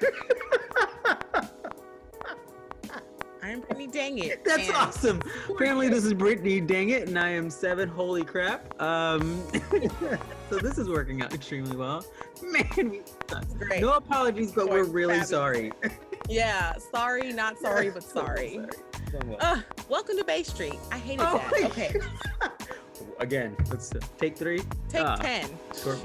I'm Brittany Dang It. That's and- awesome. Apparently, this is Brittany. Dang it, and I am seven. Holy crap! Um, so this is working out extremely well. Man, we, no apologies, but we're really Fabulous. sorry. Yeah, sorry, not sorry, but sorry. Well. Uh, welcome to Bay Street. I hated Oh that. Okay, Again, let's uh, take three. take Ah, 10. Short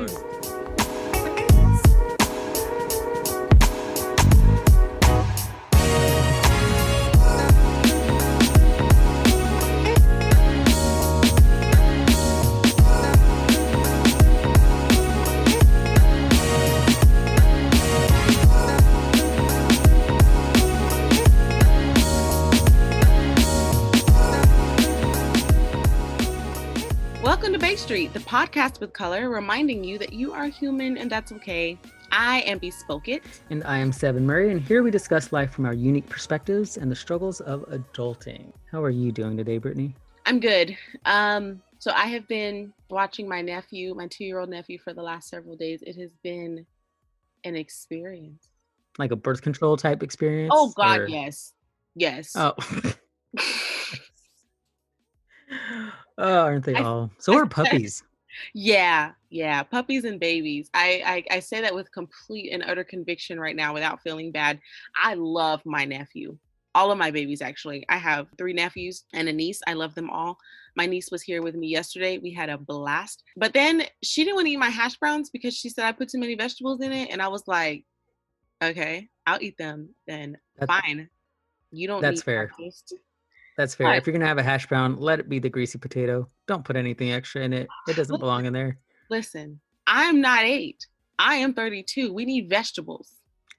Street, the podcast with color, reminding you that you are human and that's okay. I am Bespoke It. And I am Seven Murray, and here we discuss life from our unique perspectives and the struggles of adulting. How are you doing today, Brittany? I'm good. Um, so I have been watching my nephew, my two-year-old nephew, for the last several days. It has been an experience. Like a birth control type experience? Oh God, or- yes, yes. Oh. oh, aren't they all? So are puppies. Yeah, yeah, puppies and babies. I, I I say that with complete and utter conviction right now without feeling bad. I love my nephew. All of my babies actually. I have three nephews and a niece. I love them all. My niece was here with me yesterday. We had a blast. But then she didn't want to eat my hash browns because she said I put too many vegetables in it and I was like, "Okay, I'll eat them then. That- Fine. You don't That's need fair. breakfast." That's fair. But- If you're gonna have a hash brown, let it be the greasy potato. Don't put anything extra in it. It doesn't belong in there. Listen, I am not 8. I am 32. We need vegetables.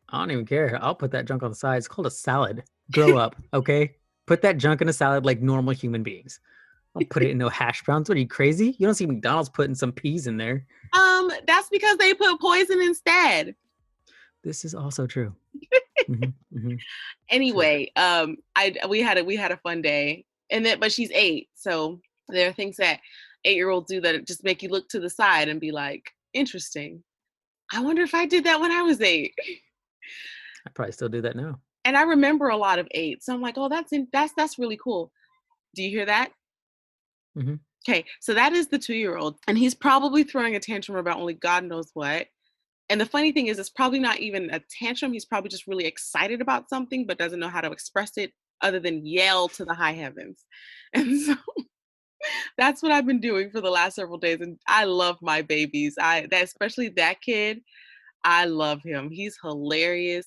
I don't even care. I'll put that junk on the side. It's called a salad. Grow up, okay? Put that junk in a salad like normal human beings. Don't put it in no hash browns. What are you crazy? You don't see McDonald's putting some peas in there. Um, that's because they put poison instead. This is also true. Mhm, mhm. Anyway, um, I we had a we had a fun day, and then but she's eight, so there are things that eight year olds do that just make you look to the side and be like, interesting. I wonder if I did that when I was eight. I probably still do that now. And I remember a lot of eight, so I'm like, oh, that's in, that's that's really cool. Do you hear that? Mhm. Okay, so that is the two year old, and he's probably throwing a tantrum about only God knows what. And the funny thing is, it's probably not even a tantrum. He's probably just really excited about something, but doesn't know how to express it other than yell to the high heavens. And so that's what I've been doing for the last several days. And I love my babies. I that especially that kid. I love him. He's hilarious.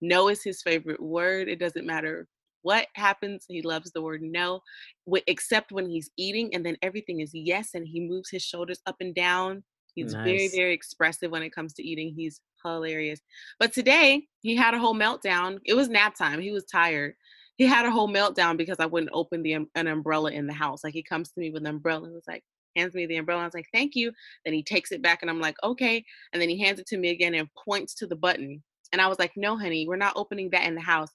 No is his favorite word. It doesn't matter what happens. He loves the word no, except when he's eating, and then everything is yes, and he moves his shoulders up and down. He's very, very expressive when it comes to eating. He's hilarious. But today he had a whole meltdown. It was nap time. He was tired. He had a whole meltdown because I wouldn't open the um- an umbrella in the house. Like he comes to me with an umbrella and was like, hands me the umbrella. I was like, thank you. Then he takes it back and I'm like, okay. And then he hands it to me again and points to the button. And I was like, no, honey, we're not opening that in the house.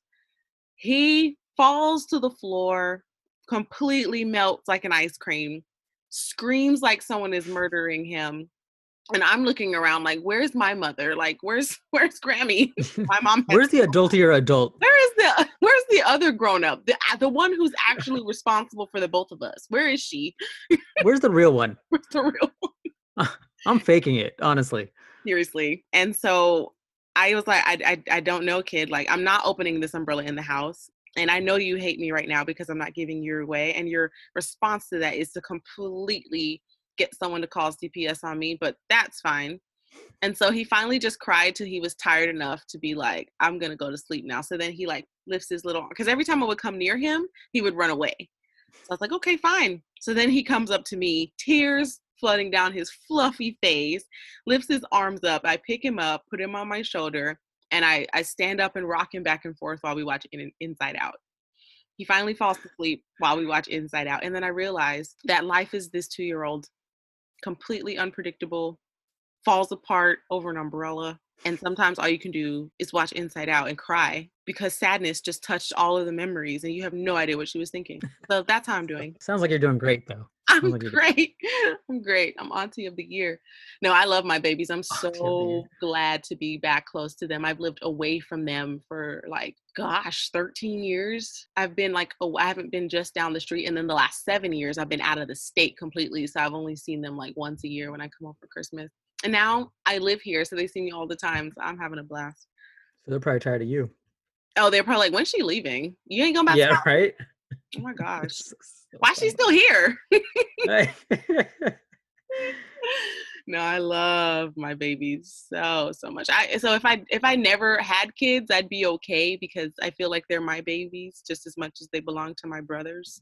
He falls to the floor, completely melts like an ice cream, screams like someone is murdering him. And I'm looking around like, where's my mother? Like, where's where's Grammy? My mom. Where's the adultier adult? where is the where's the other grown up? The uh, the one who's actually responsible for the both of us. Where is she? Where's the real one? Where's the real one? I'm faking it, honestly. seriously? And so I was like, I, I I don't know, kid. Like I'm not opening this umbrella in the house. And I know you hate me right now because I'm not giving you away. And your response to that is to completely get someone to call CPS on me, but that's fine. And so he finally just cried till he was tired enough to be like, I'm gonna go to sleep now. So then he like lifts his little because every time I would come near him, he would run away. So I was like, okay, fine. So then he comes up to me, tears flooding down his fluffy face, lifts his arms up. I pick him up, put him on my shoulder, and I, I stand up and rock him back and forth while we watch in, Inside Out. He finally falls asleep while we watch Inside Out. And then I realize that life is this two year old, completely unpredictable, falls apart over an umbrella. And sometimes all you can do is watch Inside Out and cry because sadness just touched all of the memories and you have no idea what she was thinking. So that's how I'm doing. Sounds like you're doing great though. I'm like you're good. great. I'm great. I'm auntie of the year. No, I love my babies. I'm oh, the so glad to be back close to them. I've lived away from them for like, gosh, 13 years. I've been like, oh, I haven't been just down the street. And then the last seven years, I've been out of the state completely. So I've only seen them like once a year when I come home for Christmas. And now I live here. So they see me all the time. So I'm having a blast. So they're probably tired of you. Oh, they're probably like, when's she leaving? You ain't going back Yeah, right. Oh my gosh. Why she still here? No, I love my babies so so much. I so if I if I never had kids, I'd be okay because I feel like they're my babies just as much as they belong to my brothers,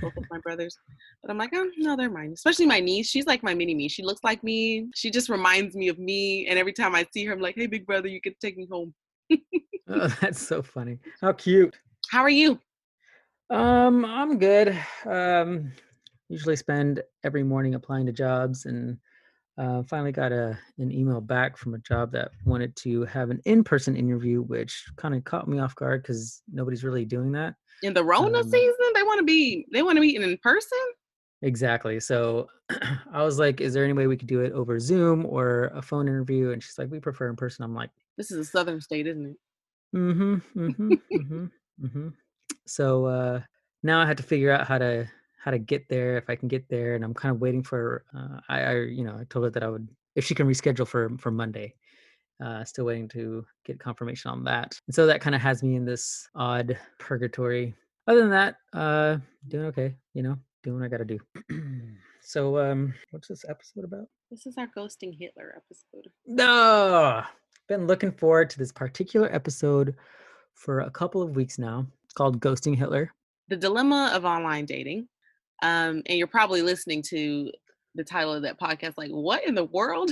both of my brothers. But I'm like, oh no, they're mine. Especially my niece. She's like my mini me. She looks like me. She just reminds me of me. And every time I see her, I'm like, hey, big brother, you can take me home. oh, that's so funny. How cute. How are you? Um, I'm good. Um, usually spend every morning applying to jobs and uh, finally got a an email back from a job that wanted to have an in-person interview, which kind of caught me off guard because nobody's really doing that. In the Rona Um, season, they want to be they want to meet in person. Exactly. So I was like, "Is there any way we could do it over Zoom or a phone interview?" And she's like, "We prefer in person." I'm like, This is a southern state, isn't it? Mm-hmm. Mm-hmm. mm-hmm. Mm-hmm. So uh now I had to figure out how to how to get there if I can get there, and I'm kind of waiting for uh I, I you know, I told her that I would if she can reschedule for for Monday. Uh still waiting to get confirmation on that. And so that kind of has me in this odd purgatory. Other than that, uh doing okay, you know, doing what I gotta do. so um what's this episode about? This is our ghosting Hitler episode. No, been looking forward to this particular episode for a couple of weeks now. Called Ghosting Hitler. The dilemma of online dating. Um, and you're probably listening to the title of that podcast, like, what in the world?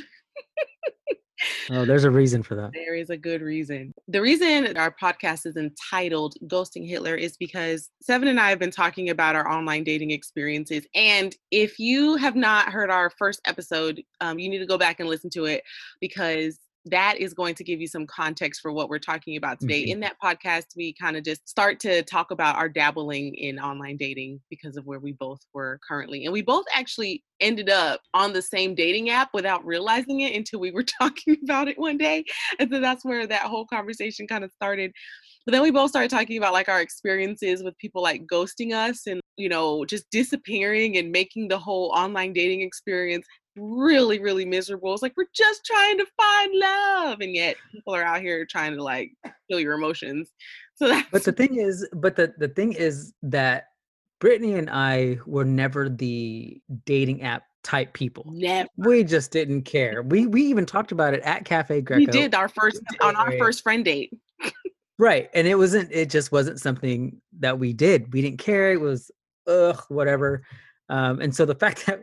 Oh, there's a reason for that. There is a good reason. The reason our podcast is entitled Ghosting Hitler is because Seven and I have been talking about our online dating experiences. And if you have not heard our first episode, um, you need to go back and listen to it because that is going to give you some context for what we're talking about today. Mhm. In that podcast, we kind of just start to talk about our dabbling in online dating because of where we both were currently. And we both actually ended up on the same dating app without realizing it until we were talking about it one day. And so that's where that whole conversation kind of started. But then we both started talking about like our experiences with people like ghosting us and, you know, just disappearing and making the whole online dating experience really, really miserable. It's like we're just trying to find love. And yet people are out here trying to like feel your emotions. So that's But the thing is, but the, the thing is that Brittany and I were never the dating app type people. never We just didn't care. We we even talked about it at Cafe Greco. we did our first on our first friend date. Right. And it wasn't, it just wasn't something that we did. We didn't care. It was, ugh, whatever. Um, and so the fact that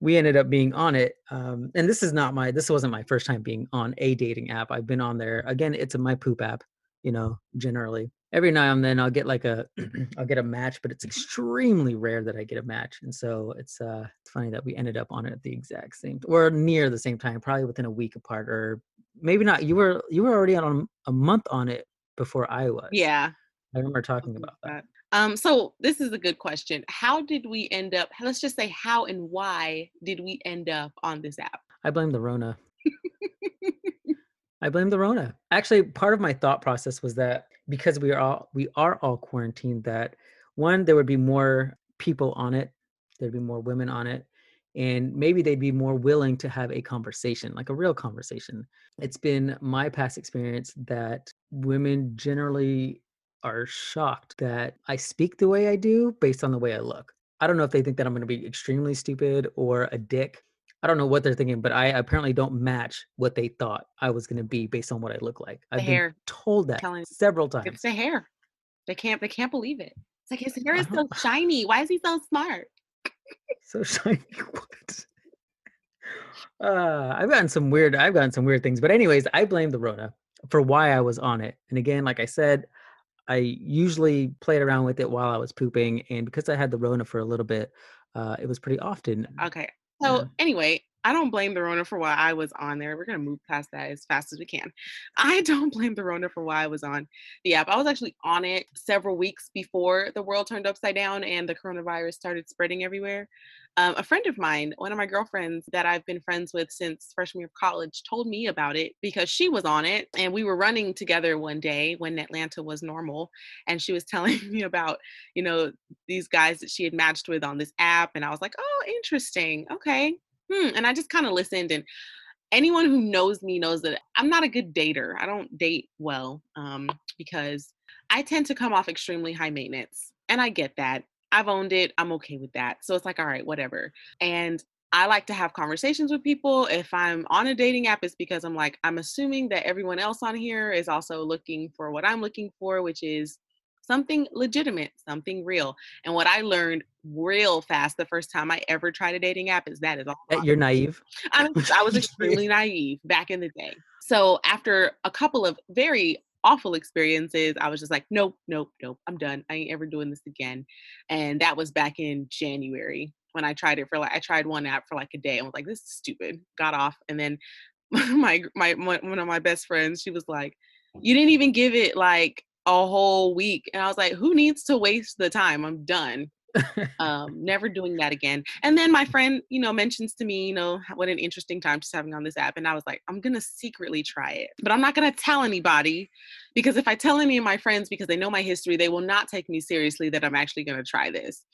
we ended up being on it, um, and this is not my, this wasn't my first time being on a dating app. I've been on there. Again, it's a my poop app, you know, generally. Every now and then I'll get like a, I'll get a match, but it's extremely rare that I get a match. And so it's, uh, it's funny that we ended up on it at the exact same, or near the same time, probably within a week apart, or maybe not. You were, you were already on a month on it before I was. Yeah. I remember talking about that. Um, so this is a good question. How did we end up? Let's just say how and why did we end up on this app? I blame the Rona. I blame the Rona. Actually, part of my thought process was that because we are all we are all quarantined, that one there would be more people on it, there'd be more women on it, and maybe they'd be more willing to have a conversation, like a real conversation. It's been my past experience that women generally are shocked that I speak the way I do based on the way I look. I don't know if they think that I'm going to be extremely stupid or a dick. I don't know what they're thinking, but I apparently don't match what they thought I was going to be based on what I look like. I've been hair. told that Telling- several It's times. the hair. They can't. They can't believe it. It's like his hair is so shiny. Why is he so smart? So shiny. What? Uh, I've gotten some weird. I've gotten some weird things, but anyways, I blame the Rona for why I was on it. And again, like I said, I usually played around with it while I was pooping, and because I had the Rona for a little bit, uh, it was pretty often. Okay. So Yeah. anyway, I don't blame the Rona for why I was on there. We're gonna move past that as fast as we can. I don't blame the Rona for why I was on the app. I was actually on it several weeks before the world turned upside down and the coronavirus started spreading everywhere. Um, a friend of mine, one of my girlfriends that I've been friends with since freshman year of college, told me about it because she was on it and we were running together one day when Atlanta was normal. And she was telling me about, you know, these guys that she had matched with on this app. And I was like, oh, interesting. Okay hmm. And I just kind of listened. And anyone who knows me knows that I'm not a good dater. I don't date well um, because I tend to come off extremely high maintenance. And I get that. I've owned it. I'm okay with that. So it's like, all right, whatever. And I like to have conversations with people. If I'm on a dating app, it's because I'm like, I'm assuming that everyone else on here is also looking for what I'm looking for, which is something legitimate, something real. And what I learned real fast the first time I ever tried a dating app is that is all. That you're naive. I, I was extremely naive back in the day. So after a couple of very awful experiences, I was just like, nope, nope, nope, I'm done. I ain't ever doing this again. And that was back in January when I tried it for like I tried one app for like a day and was like, this is stupid. Got off, and then my my one of my best friends, she was like, you didn't even give it like a whole week. And I was like, who needs to waste the time? I'm done. um, never doing that again. And then my friend, you know, mentions to me, you know, what an interesting time she's having on this app. And I was like, I'm gonna secretly try it, but I'm not gonna tell anybody because if I tell any of my friends because they know my history, they will not take me seriously that I'm actually gonna try this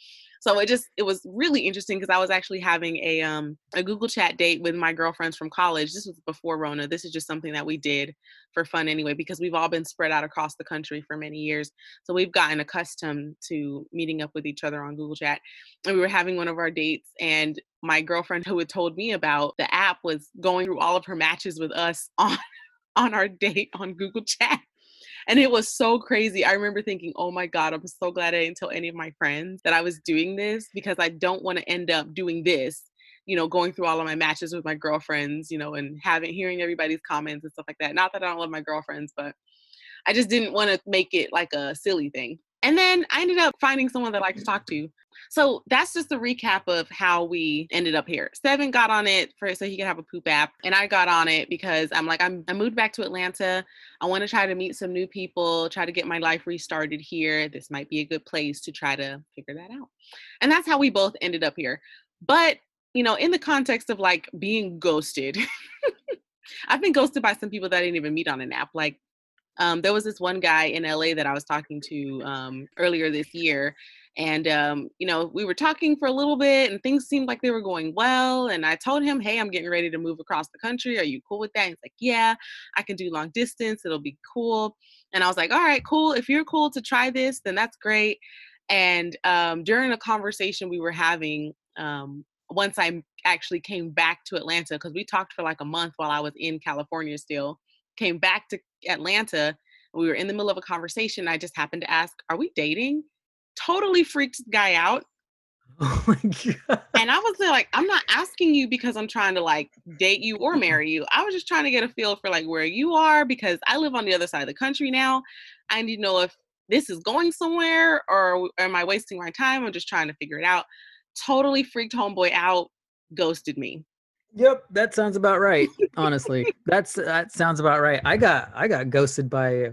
so it just it was really interesting because I was actually having a um a Google chat date with my girlfriends from college. This was before Rona. This is just something that we did for fun anyway because we've all been spread out across the country for many years. So we've gotten accustomed to meeting up with each other on Google Chat. And we were having one of our dates and my girlfriend who had told me about the app was going through all of her matches with us on on our date on Google Chat. And it was so crazy. I remember thinking, oh my God, I'm so glad I didn't tell any of my friends that I was doing this because I don't want to end up doing this you know, going through all of my matches with my girlfriends, you know, and having hearing everybody's comments and stuff like that. Not that I don't love my girlfriends, but I just didn't want to make it like a silly thing. And then I ended up finding someone that I to talk to. So that's just a recap of how we ended up here. Seven got on it for so he could have a poop app, and I got on it because I'm like I'm I moved back to Atlanta. I want to try to meet some new people, try to get my life restarted here. This might be a good place to try to figure that out. And that's how we both ended up here. But you know, in the context of like being ghosted, I've been ghosted by some people that I didn't even meet on an app. Like um, there was this one guy in LA that I was talking to um, earlier this year, and, um, you know, we were talking for a little bit and things seemed like they were going well. And I told him, hey, I'm getting ready to move across the country. Are you cool with that? He's like, yeah, I can do long distance. It'll be cool. And I was like, all right, cool. If you're cool to try this, then that's great. And um, during a conversation we were having, um, once I actually came back to Atlanta, because we talked for like a month while I was in California still, came back to Atlanta. We were in the middle of a conversation. I just happened to ask, Are we dating? totally freaked guy out. Oh my god. And I was like, I'm not asking you because I'm trying to like date you or marry you. I was just trying to get a feel for like where you are because I live on the other side of the country now. I need to know if this is going somewhere or am I wasting my time? I'm just trying to figure it out. Totally freaked homeboy out, ghosted me. Yep, that sounds about right. Honestly, that's that sounds about right. I got I got ghosted by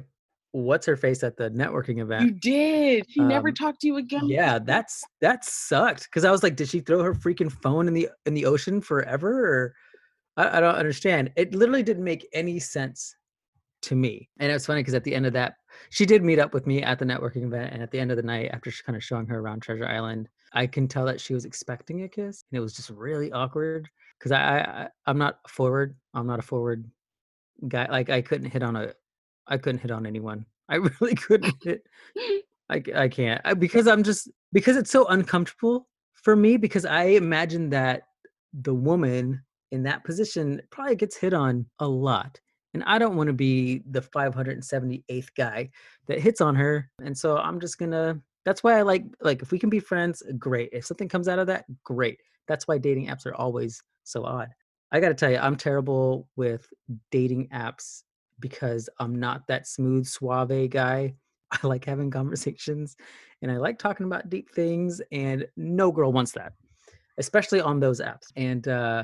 what's her face at the networking event. You did. She um, never talked to you again. Yeah, that's that sucked because I was like, did she throw her freaking phone in the in the ocean forever? Or I, I don't understand. It literally didn't make any sense to me. And it's funny because at the end of that, she did meet up with me at the networking event, and at the end of the night, after she kind of showing her around Treasure Island, I can tell that she was expecting a kiss, and it was just really awkward because I, I I'm not forward. I'm not a forward guy. Like I couldn't hit on a I couldn't hit on anyone. I really couldn't hit. I, I can't I, because I'm just because it's so uncomfortable for me because I imagine that the woman in that position probably gets hit on a lot. And I don't want to be the 578th guy that hits on her. And so I'm just going to that's why I like like if we can be friends, great. If something comes out of that, great. That's why dating apps are always so odd. I got to tell you, I'm terrible with dating apps because I'm not that smooth, suave guy. I like having conversations and I like talking about deep things, and no girl wants that, especially on those apps. And uh,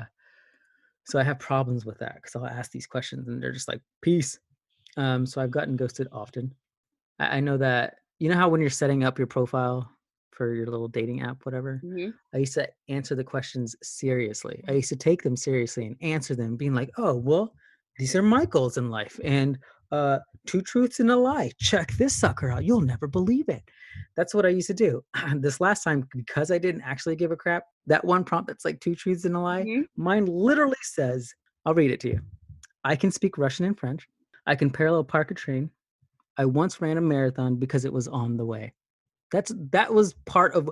So I have problems with that because I'll ask these questions and they're just like, peace. Um, so I've gotten ghosted often. I, I know that you know how when you're setting up your profile for your little dating app, whatever, Mhm. I used to answer the questions seriously. I used to take them seriously and answer them, being like, oh, well, these are my goals in life. And uh, two truths and a lie. Check this sucker out. You'll never believe it. That's what I used to do. this last time, because I didn't actually give a crap, that one prompt that's like two truths and a lie, Mhm. mine literally says, I'll read it to you. I can speak Russian and French. I can parallel park a train. I once ran a marathon because it was on the way. That's that was part of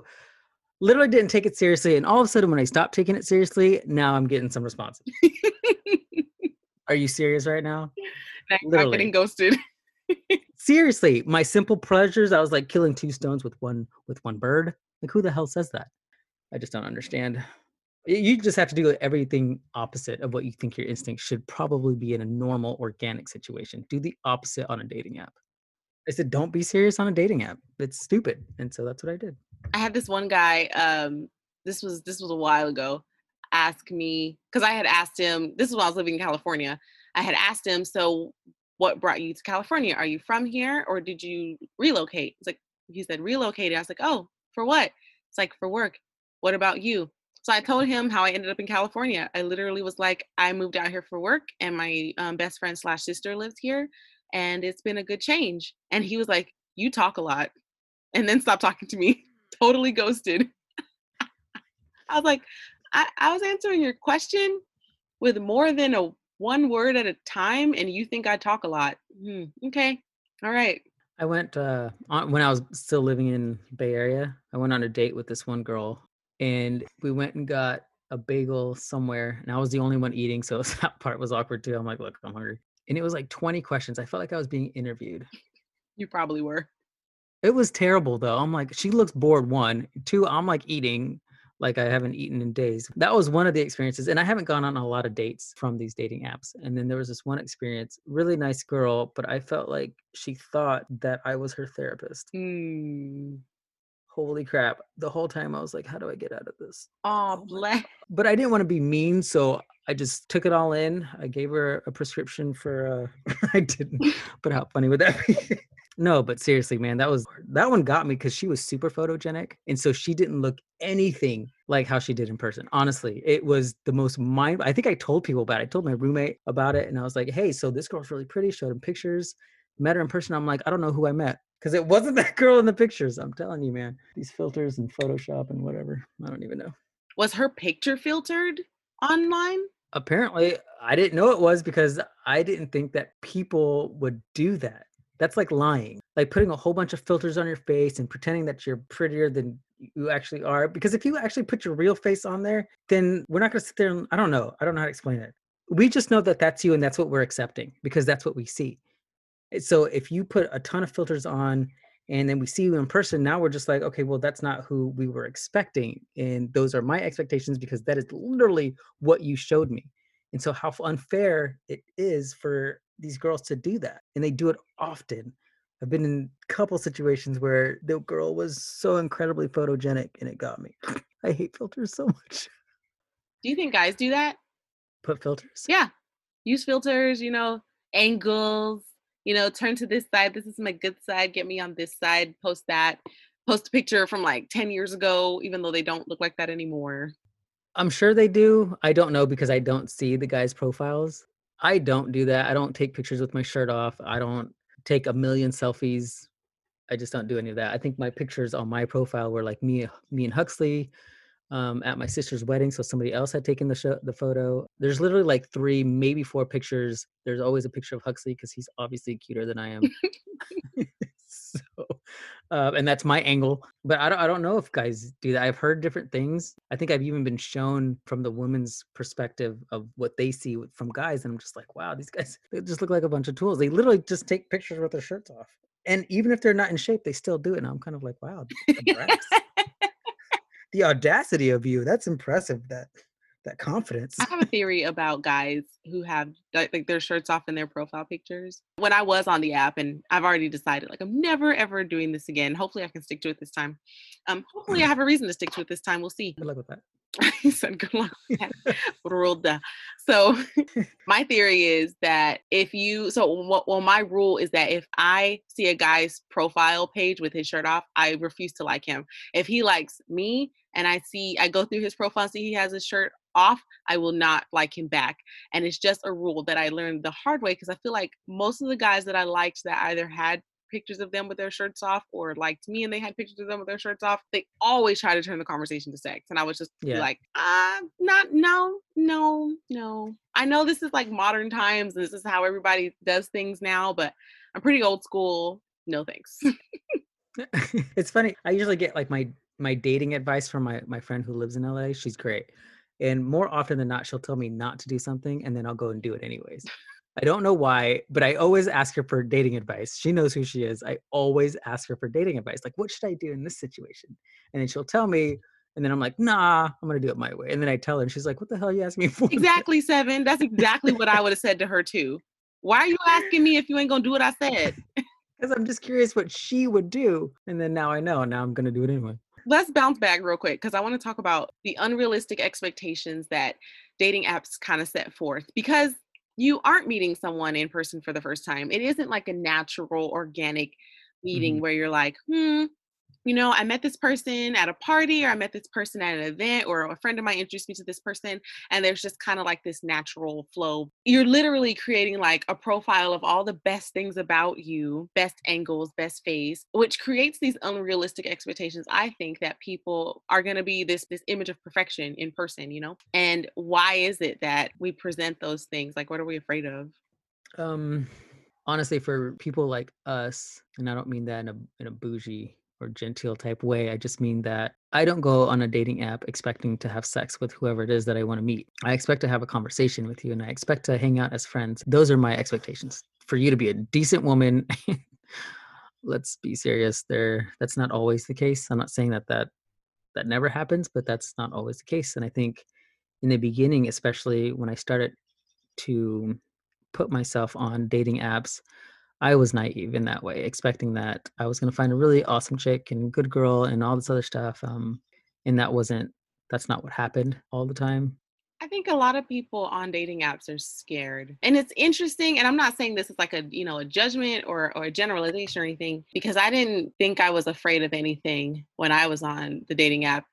literally didn't take it seriously. And all of a sudden, when I stopped taking it seriously, now I'm getting some responses. Are you serious right now? Now you're not Literally. getting ghosted. Seriously, my simple pleasures, I was like killing two stones with one with one bird. Like who the hell says that? I just don't understand. You just have to do everything opposite of what you think your instinct should probably be in a normal organic situation. Do the opposite on a dating app. I said, don't be serious on a dating app. It's stupid. And so that's what I did. I had this one guy. Um, this was this was a while ago. Ask me because I had asked him. This is when I was living in California. I had asked him, so what brought you to California? Are you from here or did you relocate? It's like he said relocated. I was like, oh, for what? It's like for work. What about you? So I told him how I ended up in California. I literally was like, I moved out here for work, and my um, best friend slash sister lives here, and it's been a good change. And he was like, you talk a lot, and then stop talking to me. totally ghosted. I was like, I, I was answering your question with more than a one word at a time, and you think I talk a lot. Hmm, okay, all right. I went uh on, when I was still living in Bay Area. I went on a date with this one girl, and we went and got a bagel somewhere, and I was the only one eating, so that part was awkward too. I'm like, look, I'm hungry, and it was like 20 questions. I felt like I was being interviewed. You probably were. It was terrible though. I'm like, she looks bored. One, two, I'm like eating like I haven't eaten in days. That was one of the experiences, and I haven't gone on a lot of dates from these dating apps. And then there was this one experience, really nice girl, but I felt like she thought that I was her therapist. Hmm. holy crap the whole time i was like how do i get out of this Oh, bless. but i didn't want to be mean so i just took it all in i gave her a prescription for uh i didn't but how funny would that be no but seriously man that was that one got me because she was super photogenic and so she didn't look anything like how she did in person honestly. It was the most mind i think i told people about it. I told my roommate about it and i was like hey so this girl's really pretty showed him pictures met her in person. I'm like i don't know who i met because it wasn't that girl in the pictures i'm telling you man. These filters and photoshop and whatever i don't even know. Was her picture filtered online? Apparently i didn't know it was because i didn't think that people would do that. That's like lying like putting a whole bunch of filters on your face and pretending that you're prettier than you actually are because if you actually put your real face on there then we're not going to sit there and i don't know i don't know how to explain it. We just know that that's you and that's what we're accepting because that's what we see. Uh, so if you put a ton of filters on and then we see you in person now we're just like okay well that's not who we were expecting and those are my expectations because that is literally what you showed me and so how unfair it is for these girls to do that and they do it often i've been in a couple situations where the girl was so incredibly photogenic and it got me i hate filters so much Do you think guys do that? put filters Yeah. Use filters, you know, angles, you know, turn to this side. This is my good side. Get me on this side. Post that. Post a picture from like 10 years ago, even though they don't look like that anymore. I'm sure they do. I don't know because I don't see the guys' profiles. I don't do that. I don't take pictures with my shirt off. I don't take a million selfies. I just don't do any of that. I think my pictures on my profile were like me, me and Huxley um, at my sister's wedding. So somebody else had taken the show, the photo. There's literally like three, maybe four pictures. There's always a picture of Huxley because he's obviously cuter than I am. so, uh, and that's my angle. But I don't, I don't know if guys do that. I've heard different things. I think I've even been shown from the woman's perspective of what they see from guys, and I'm just like, wow, these guys they just look like a bunch of tools. They literally just take pictures with their shirts off, and even if they're not in shape, they still do it. And I'm kind of like, wow. the audacity of you. That's impressive. That that confidence. I have a theory about guys who have like, like their shirts off in their profile pictures. When I was on the app, and I've already decided like I'm never ever doing this again. Hopefully, I can stick to it this time. Um, hopefully, I have a reason to stick to it this time. We'll see. Good luck with that. he said, "Good luck." with that." So my theory is that if you so what well my rule is that if I see a guy's profile page with his shirt off, I refuse to like him. If he likes me and I see I go through his profile see he has his shirt off, I will not like him back. And it's just a rule that I learned the hard way because I feel like most of the guys that I liked that either had pictures of them with their shirts off or liked me and they had pictures of them with their shirts off, they always try to turn the conversation to sex. And I was just Yeah. like, uh, not, no, no, no. I know this is like modern times and this is how everybody does things now, but I'm pretty old school. No thanks. it's funny. I usually get like my my dating advice from my my friend who lives in LA. She's great. And more often than not, she'll tell me not to do something and then I'll go and do it anyways. I don't know why, but I always ask her for dating advice. She knows who she is. I always ask her for dating advice. Like, what should I do in this situation? And then she'll tell me, and then I'm like, nah, I'm gonna do it my way. And then I tell her, and she's like, what the hell you asking me for? exactly, Seven. That's exactly what I would have said to her too. Why are you asking me if you ain't gonna do what I said? Because I'm just curious what she would do. And then now I know, and now I'm gonna do it anyway. let's bounce back real quick because I want to talk about the unrealistic expectations that dating apps kind of set forth because you aren't meeting someone in person for the first time. It isn't like a natural, organic meeting Mhm. where you're like, hmm, you know, I met this person at a party or I met this person at an event or a friend of mine introduced me to this person and there's just kind of like this natural flow. You're literally creating like a profile of all the best things about you, best angles, best face, which creates these unrealistic expectations. I think that people are going to be this this image of perfection in person, you know? And why is it that we present those things? Like what are we afraid of? Um, honestly, for people like us, and I don't mean that in a in a bougie or genteel type way. I just mean that I don't go on a dating app expecting to have sex with whoever it is that I want to meet. I expect to have a conversation with you, and I expect to hang out as friends. Those are my expectations. For you to be a decent woman, let's be serious. There, that's not always the case. I'm not saying that that that never happens, but that's not always the case. And I think in the beginning, especially when I started to put myself on dating apps, I was naive in that way, expecting that I was going to find a really awesome chick and good girl and all this other stuff. Um, and that wasn't, that's not what happened all the time. I think a lot of people on dating apps are scared. And it's interesting, and I'm not saying this is like a, you know, a judgment or or a generalization or anything because I didn't think I was afraid of anything when I was on the dating app.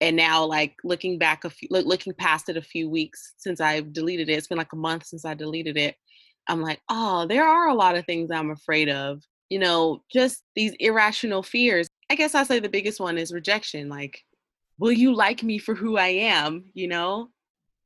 And now like looking back a few look, looking past it a few weeks since I've deleted it. It's been like a month since I deleted it. I'm like, "Oh, there are a lot of things I'm afraid of." You know, just these irrational fears. I guess I say the biggest one is rejection. Like, will you like me for who I am, you know?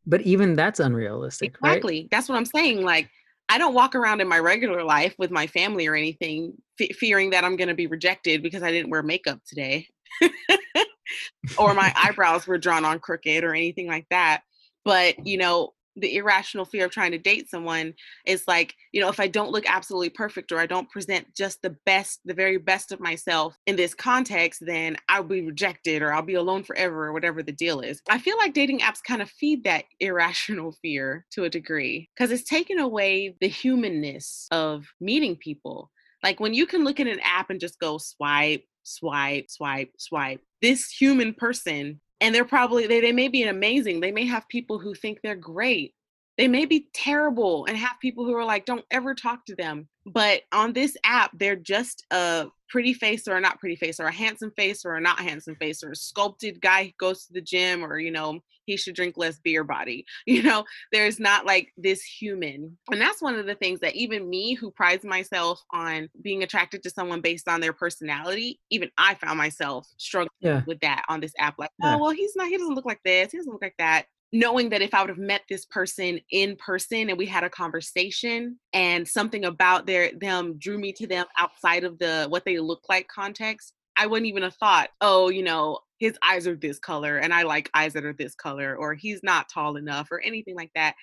But even that's unrealistic, right? Exactly. That's what I'm saying. Like, I don't walk around in my regular life with my family or anything, fe fearing that I'm going to be rejected because I didn't wear makeup today, or my eyebrows were drawn on crooked, or anything like that. But you know, the irrational fear of trying to date someone is like, you know, if I don't look absolutely perfect or I don't present just the best, the very best of myself in this context, then I'll be rejected or I'll be alone forever or whatever the deal is. I feel like dating apps kind of feed that irrational fear to a degree because it's taken away the humanness of meeting people. Like when you can look at an app and just go swipe, swipe, swipe, swipe, this human person and they're probably they, they may be amazing they may have people who think they're great they may be terrible and have people who are like don't ever talk to them but on this app they're just a pretty face or a not pretty face or a handsome face or a not handsome face or a sculpted guy who goes to the gym or you know he should drink less beer body you know there's not like this human and that's one of the things that even me who prides myself on being attracted to someone based on their personality even i found myself struggling Yeah. with that on this app like oh, Yeah. oh well he's not he doesn't look like this he doesn't look like that knowing that if i would have met this person in person and we had a conversation and something about their them drew me to them outside of the what they look like context i wouldn't even have thought oh you know his eyes are this color and i like eyes that are this color or he's not tall enough or anything like that.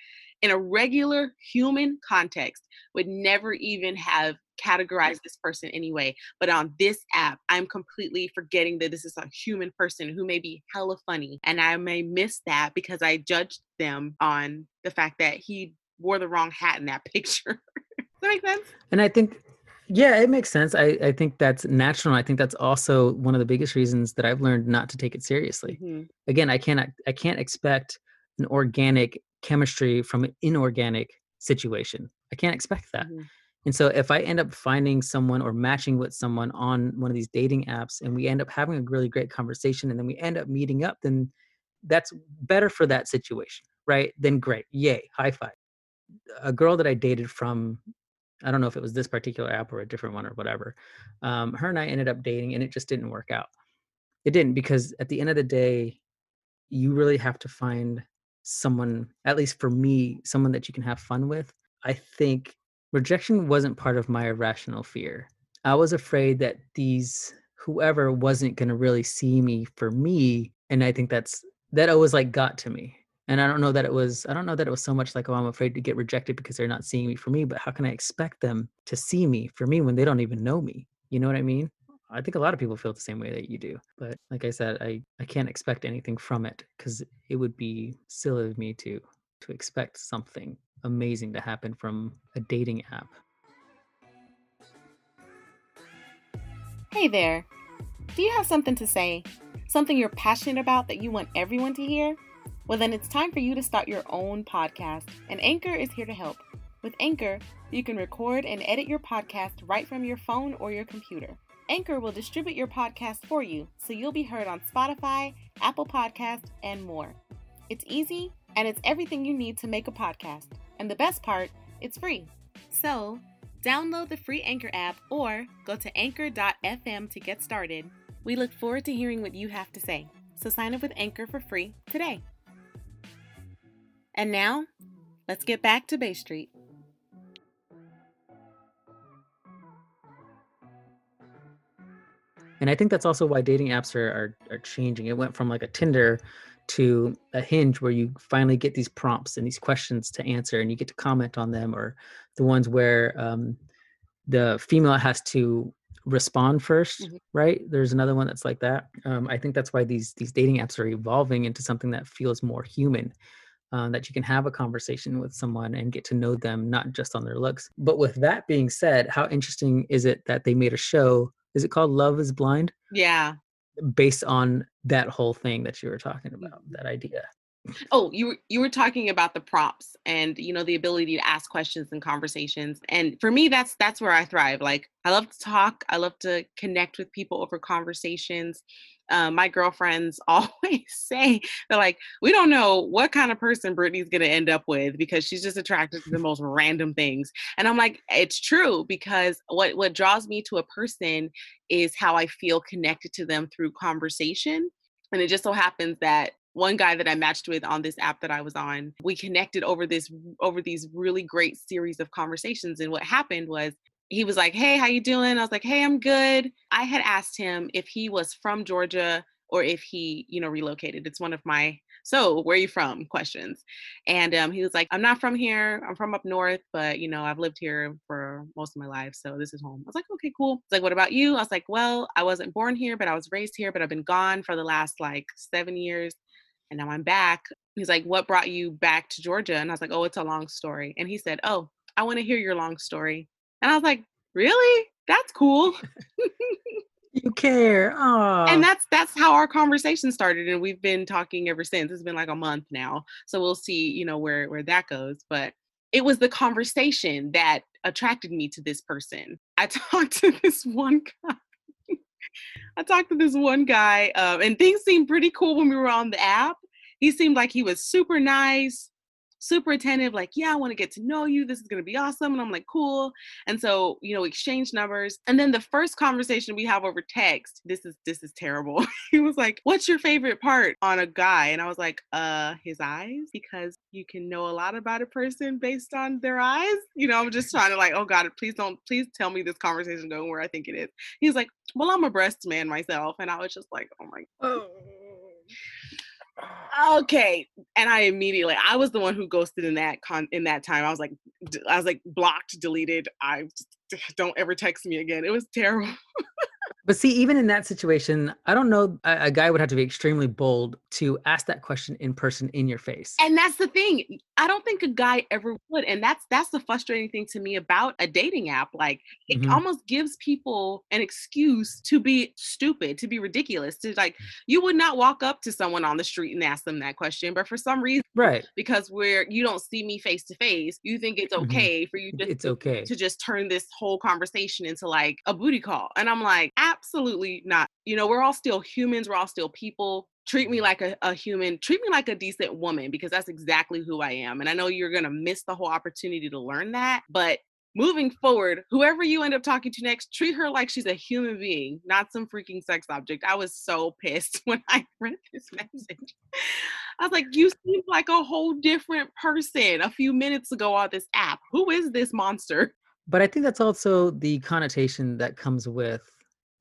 In a regular human context would never even have categorized this person anyway but on this app, I'm completely forgetting that this is a human person who may be hella funny. And I may miss that because I judged them on the fact that he wore the wrong hat in that picture. Does that make sense? And I think Yeah, it makes sense. I, I think that's natural. I think that's also one of the biggest reasons that I've learned not to take it seriously. Mm-hmm. Again, I can't I can't expect an organic chemistry from an inorganic situation. I can't expect that. Mhm. And so if I end up finding someone or matching with someone on one of these dating apps and we end up having a really great conversation and then we end up meeting up, then that's better for that situation, right? Then great. Yay, high five. A girl that I dated from I don't know if it was this particular app or a different one or whatever. Um, her and I ended up dating and it just didn't work out. It didn't because at the end of the day, you really have to find someone, at least for me, someone that you can have fun with. I think rejection wasn't part of my irrational fear. I was afraid that these whoever wasn't going to really see me for me and I think that's that always like got to me. And I don't know that it was I don't know that it was so much like oh I'm afraid to get rejected because they're not seeing me for me, but how can I expect them to see me for me when they don't even know me? You know what I mean? I think a lot of people feel the same way that you do. But like I said, I I can't expect anything from it cuz it would be silly of me to to expect something amazing to happen from a dating app. Hey there. Do you have something to say? Something you're passionate about that you want everyone to hear? Well, then it's time for you to start your own podcast, and Anchor is here to help. With Anchor, you can record and edit your podcast right from your phone or your computer. Anchor will distribute your podcast for you, so you'll be heard on Spotify, Apple Podcasts, and more. It's easy, and it's everything you need to make a podcast. And the best part, it's free. So, download the free Anchor app or go to anchor.fm to get started. We look forward to hearing what you have to say. So sign up with Anchor for free today. And now, let's get back to Bay Street. And I think that's also why dating apps are, are are changing. It went from like a Tinder to a hinge where you finally get these prompts and these questions to answer and you get to comment on them or the ones where um, the female has to respond 1st Mhm. right? There's another one that's like that. Um, i think that's why these these dating apps are evolving into something that feels more human um, that you can have a conversation with someone and get to know them not just on their looks. But with that being said how interesting is it that they made a show? Is it called love is blind? Yeah. Based on that whole thing that you were talking about mm-hmm. that idea Oh, you were you were talking about the props and you know the ability to ask questions and conversations. And for me that's that's where I thrive. Like I love to talk, I love to connect with people over conversations. Um, my girlfriends always say they're like, we don't know what kind of person Brittany's gonna end up with because she's just attracted to the most random things. And I'm like, it's true because what what draws me to a person is how I feel connected to them through conversation. And it just so happens that one guy that I matched with on this app that I was on, we connected over this over these really great series of conversations. And what happened was he was like, "Hey, how you doing?" I was like, "Hey, I'm good." I had asked him if he was from Georgia or if he, you know, relocated. It's one of my so where are you from questions. And um, he was like, I'm not from here. I'm from up north, but you know, I've lived here for most of my life. So this is home. I was like, okay, cool. It's like, what about you? I was like, well, I wasn't born here, but I was raised here, but I've been gone for the last like seven years and now I'm back. He's like, What brought you back to Georgia? And I was like, Oh, it's a long story. And he said, Oh, I want to hear your long story. And I was like, Really? That's cool. you care. Oh and that's that's how our conversation started and we've been talking ever since. It's been like a month now so we'll see you know where where that goes but it was the conversation that attracted me to this person. I talked to this one guy. I talked to this one guy um, and things seemed pretty cool when we were on the app. He seemed like he was super nice super attentive like yeah i want to get to know you. This is going to be awesome. And i'm like cool. And so you know exchange numbers. And then the first conversation we have over text this is this is terrible. He was like what's your favorite part on a guy? And i was like uh his eyes because you can know a lot about a person based on their eyes. You know i'm just trying to like oh god please don't please tell me this conversation going where i think it is. He's like well i'm a breast man myself. And i was just like oh my oh. Okay and i immediately i was the one who ghosted in that con in that time. I was like i was like blocked deleted. I don't ever text me again. It was terrible But see, even in that situation, I don't know. A, a, guy would have to be extremely bold to ask that question in person, in your face. And that's the thing. I don't think a guy ever would. And that's that's the frustrating thing to me about a dating app. Like it mm-hmm. almost gives people an excuse to be stupid, to be ridiculous. To like, you would not walk up to someone on the street and ask them that question, but for some reason, right? Because where you don't see me face to face, you think it's mm-hmm. okay mm-hmm. for you just it's okay to just turn this whole conversation into like a booty call. And I'm like, absolutely not. You know, we're all still humans, we're all still people. Treat me like a, a human, treat me like a decent woman because that's exactly who I am. And I know you're gonna miss the whole opportunity to learn that, but moving forward, whoever you end up talking to next, treat her like she's a human being, not some freaking sex object. I was so pissed when I read this message. I was like, you seem like a whole different person a few minutes ago on this app. Who is this monster? But I think that's also the connotation that comes with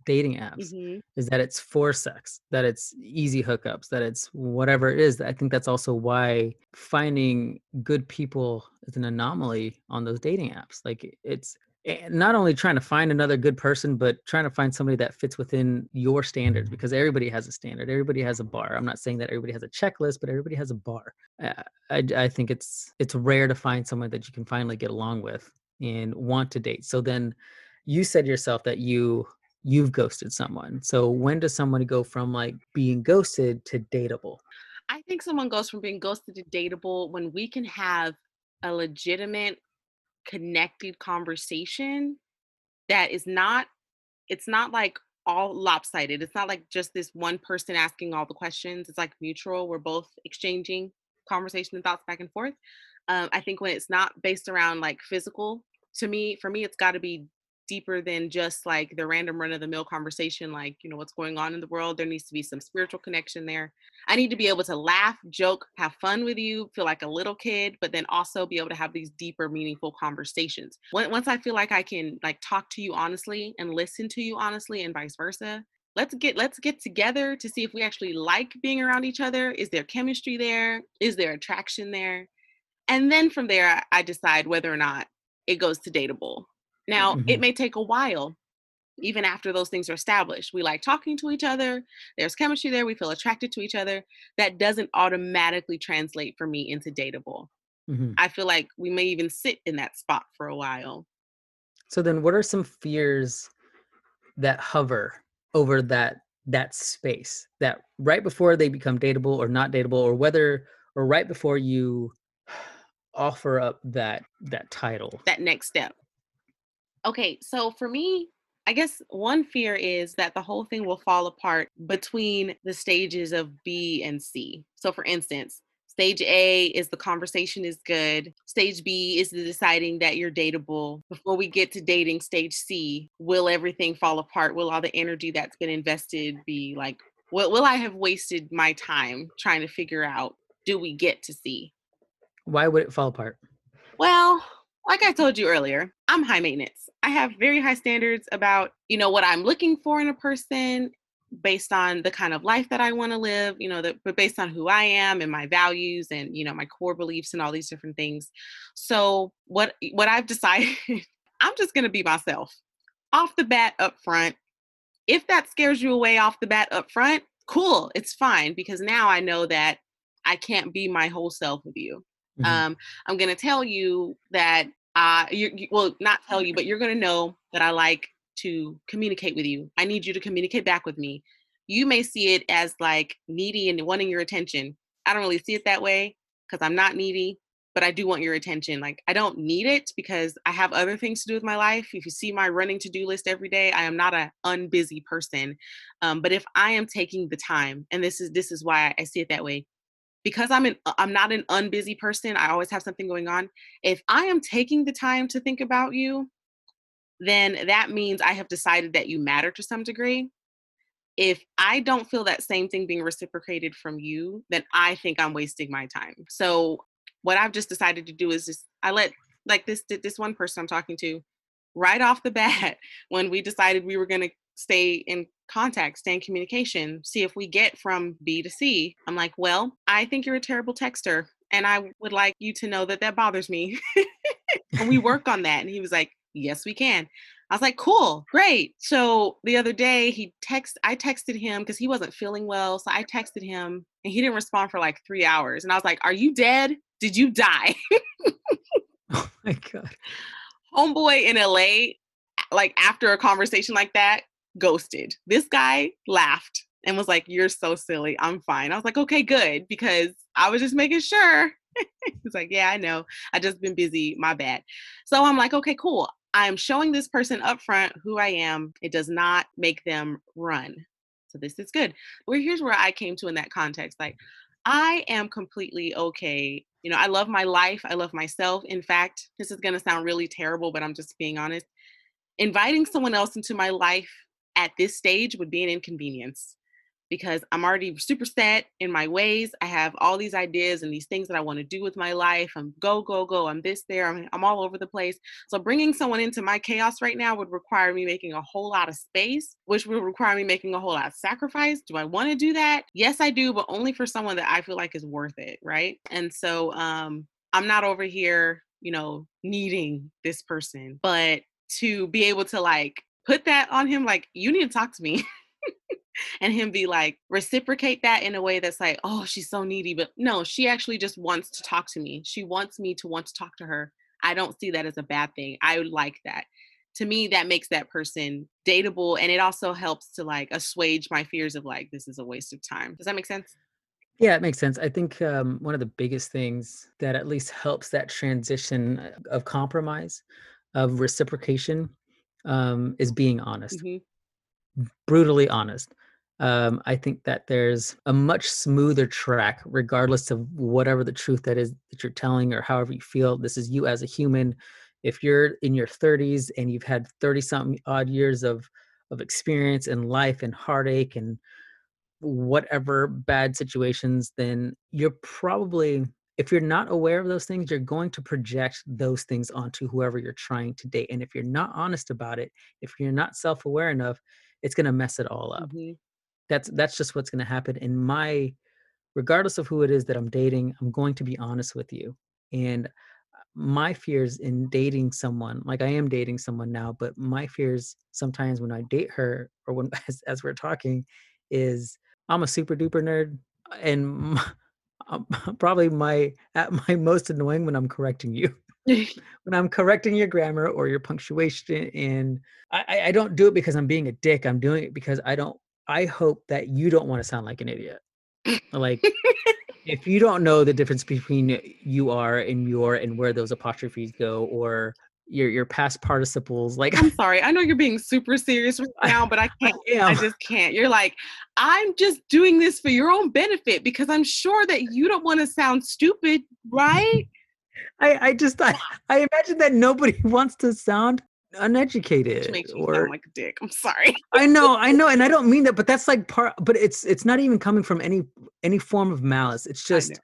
dating apps mm-hmm. is that it's for sex, that it's easy hookups, that it's whatever it is. I think that's also why finding good people is an anomaly on those dating apps. Like it's eh, not only trying to find another good person, but trying to find somebody that fits within your standards because everybody has a standard. Everybody has a bar. I'm not saying that everybody has a checklist, but everybody has a bar. Uh, I, I think it's it's rare to find someone that you can finally get along with and want to date. So then you said yourself that you you've ghosted someone. So when does someone go from like being ghosted to dateable? I think someone goes from being ghosted to dateable when we can have a legitimate connected conversation that is not it's not like all lopsided. It's not like just this one person asking all the questions. It's like mutual. We're both exchanging conversation and thoughts back and forth. Um, I think when it's not based around like physical, to me, for me, it's got to be deeper than just like the random run of the mill conversation, like, you know, what's going on in the world. There needs to be some spiritual connection there. I need to be able to laugh, joke, have fun with you, feel like a little kid, but then also be able to have these deeper, meaningful conversations. Once I feel like I can like talk to you honestly and listen to you honestly and vice versa, let's get let's get together to see if we actually like being around each other is there chemistry there is there attraction there and then from there i decide whether or not it goes to dateable now, mm-hmm. it may take a while, even after those things are established. We like talking to each other, there's chemistry there, we feel attracted to each other. That doesn't automatically translate for me into dateable. Mm-hmm. I feel like we may even sit in that spot for a while. So then what are some fears that hover over that that space that right before they become dateable or not dateable or whether or right before you offer up that that title that next step Okay, so for me, I guess one fear is that the whole thing will fall apart between the stages of B and C. So, for instance, stage A is the conversation is good. Stage B is the deciding that you're dateable. Before we get to dating, stage C, will everything fall apart? Will all the energy that's been invested be like, will, will I have wasted my time trying to figure out, do we get to C? Why would it fall apart? Well, like I told you earlier, I'm high maintenance. I have very high standards about, you know, what I'm looking for in a person based on the kind of life that I want to live, you know, that but based on who I am and my values and, you know, my core beliefs and all these different things. So what what I've decided, I'm just going to be myself. Off the bat up front. If that scares you away off the bat up front, cool, it's fine because now I know that I can't be my whole self with you. Mm-hmm. Um, I'm going to tell you that, uh, you, you well, not tell you, but you're going to know that I like to communicate with you. I need you to communicate back with me. You may see it as like needy and wanting your attention. I don't really see it that way because I'm not needy, but I do want your attention. Like, I don't need it because I have other things to do with my life. If you see my running to do list every day, I am not an unbusy person. Um, but if I am taking the time, and this is this is why I see it that way, because I'm an I'm not an unbusy person, I always have something going on. If I am taking the time to think about you, then that means I have decided that you matter to some degree. If I don't feel that same thing being reciprocated from you, then I think I'm wasting my time. So what I've just decided to do is just I let like this this one person I'm talking to right off the bat when we decided we were going to stay in contact, stay in communication, see if we get from B to C. I'm like, well, I think you're a terrible texter. And I would like you to know that that bothers me. and we work on that. And he was like, yes, we can. I was like, cool, great. So the other day he text I texted him because he wasn't feeling well. So I texted him and he didn't respond for like three hours. And I was like, Are you dead? Did you die? oh my god. Homeboy in LA, like after a conversation like that, ghosted. This guy laughed and was like, You're so silly. I'm fine. I was like, Okay, good, because I was just making sure. He's like, Yeah, I know. I just been busy. My bad. So I'm like, Okay, cool. I'm showing this person up front who I am. It does not make them run. So this is good. Well, here's where I came to in that context. Like, I am completely okay. You know, I love my life. I love myself. In fact, this is going to sound really terrible, but I'm just being honest. Inviting someone else into my life at this stage would be an inconvenience because I'm already super set in my ways. I have all these ideas and these things that I want to do with my life. I'm go, go, go. I'm this, there. I'm, I'm all over the place. So bringing someone into my chaos right now would require me making a whole lot of space, which would require me making a whole lot of sacrifice. Do I want to do that? Yes, I do, but only for someone that I feel like is worth it. Right. And so um, I'm not over here, you know, needing this person, but to be able to like put that on him, like, you need to talk to me. and him be like reciprocate that in a way that's like oh she's so needy but no she actually just wants to talk to me. She wants me to want to talk to her. I don't see that as a bad thing. I would like that. To me that makes that person dateable and it also helps to like assuage my fears of like this is a waste of time. Does that make sense? Yeah it makes sense. I think um, one of the biggest things that at least helps that transition uh, of compromise of reciprocation um, is being honest mm-hmm. brutally honest um, I think that there's a much smoother track, regardless of whatever the truth that is that you're telling or however you feel. This is you as a human. If you're in your 30s and you've had 30 something odd years of of experience and life and heartache and whatever bad situations, then you're probably if you're not aware of those things, you're going to project those things onto whoever you're trying to date. And if you're not honest about it, if you're not self aware enough, it's going to mess it all up. Mm-hmm that's that's just what's going to happen in my regardless of who it is that i'm dating i'm going to be honest with you and uh, my fears in dating someone like i am dating someone now but my fears sometimes when i date her or when as, as we're talking is i'm a super duper nerd and my, Uh, probably my at my most annoying when i'm correcting you when i'm correcting your grammar or your punctuation and I, I don't do it because i'm being a dick i'm doing it because i don't I hope that you don't want to sound like an idiot. Like if you don't know the difference between you are and your and where those apostrophes go or your your past participles like i'm sorry i know you're being super serious right now but i can't I, I just can't you're like i'm just doing this for your own benefit because i'm sure that you don't want to sound stupid right I, I just I, I imagine that nobody wants to sound uneducated makes or sound like a dick. I'm sorry. I know, I know, and I don't mean that, but that's like part. But it's it's not even coming from any any form of malice. It's just,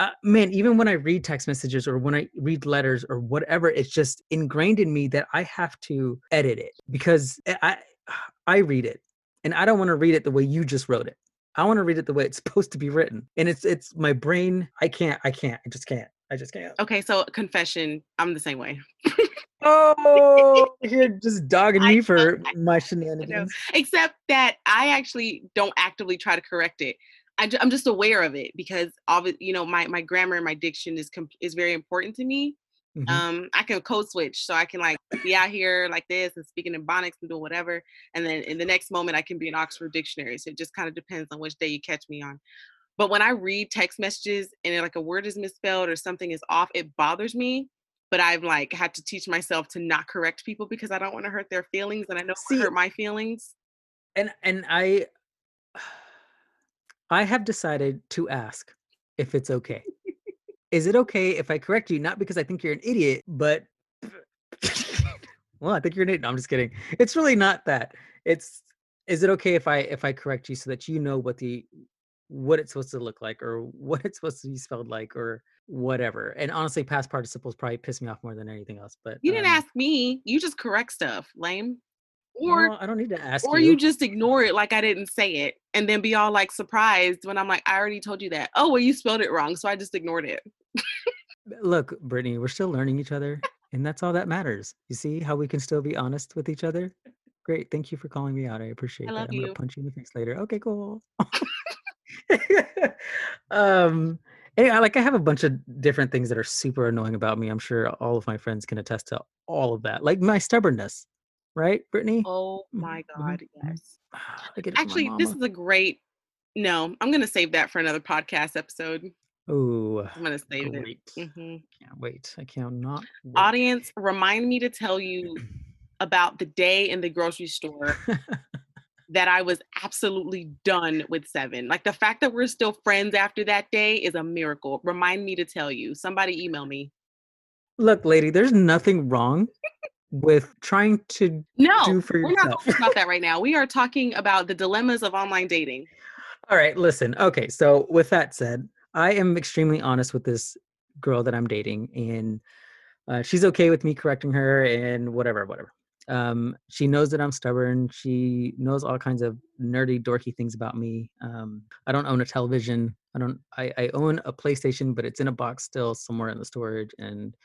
uh, man. Even when I read text messages or when I read letters or whatever, it's just ingrained in me that I have to edit it because I I read it and I don't want to read it the way you just wrote it. I want to read it the way it's supposed to be written, and it's it's my brain. I can't. I can't. I just can't. I just can't. Okay, so confession, I'm the same way. oh, you're just dogging me for my shenanigans. Except that I actually don't actively try to correct it. I, am just aware of it because obviously, you know, my my grammar and my diction is is very important to me. Mm-hmm. Um, I can code switch, so I can like be out here like this and speaking in Ebonics and doing whatever, and then in the next moment I can be in Oxford Dictionary. So it just kind of depends on which day you catch me on. But when I read text messages and like a word is misspelled or something is off, it bothers me but I've like had to teach myself to not correct people because I don't want to hurt their feelings and I know See, hurt my feelings. And and I I have decided to ask if it's okay. Is it okay if I correct you not because I think you're an idiot, but well, I think you're an idiot. No, I'm just kidding. It's really not that. It's is it okay if I if I correct you so that you know what the what it's supposed to look like or what it's supposed to be spelled like or whatever. And honestly, past participles probably piss me off more than anything else. But you didn't um, ask me. You just correct stuff, lame. Or I don't need to ask. Or you. you just ignore it like I didn't say it, and then be all like surprised when I'm like, I already told you that. Oh well, you spelled it wrong, so I just ignored it. Look, Brittany, we're still learning each other. And that's all that matters. You see how we can still be honest with each other? Great. Thank you for calling me out. I I appreciate that. I'm gonna you. punch you in the face later. Okay, cool. um hey, I like I have a bunch of different things that are super annoying about me. I'm sure all of my friends can attest to all of that. Like my stubbornness, right, Brittany? Oh Mhm, my mhm, God, mhm. yes. I get it from my Actually, this is a great no, I'm gonna save that for another podcast episode. Oh, I'm gonna save it. great. Mhm. Can't wait. I cannot wait. Audience, remind me to tell you about the day in the grocery store that I was absolutely done with Seven. Like the fact that we're still friends after that day is a miracle. Remind me to tell you. Somebody email me. Look, lady, there's nothing wrong with trying to No, do for we're not yourself. talking about that right now. We are talking about the dilemmas of online dating. All right, listen. Okay, so with that said, I am extremely honest with this girl that I'm dating, and uh, she's okay with me correcting her and whatever, whatever. Um, she knows that I'm stubborn. She knows all kinds of nerdy, dorky things about me. Um, I don't own a television. I don't. I, I own a PlayStation, but it's in a box still somewhere in the storage, and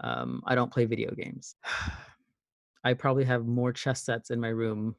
um, I don't play video games. I probably have more chess sets in my room.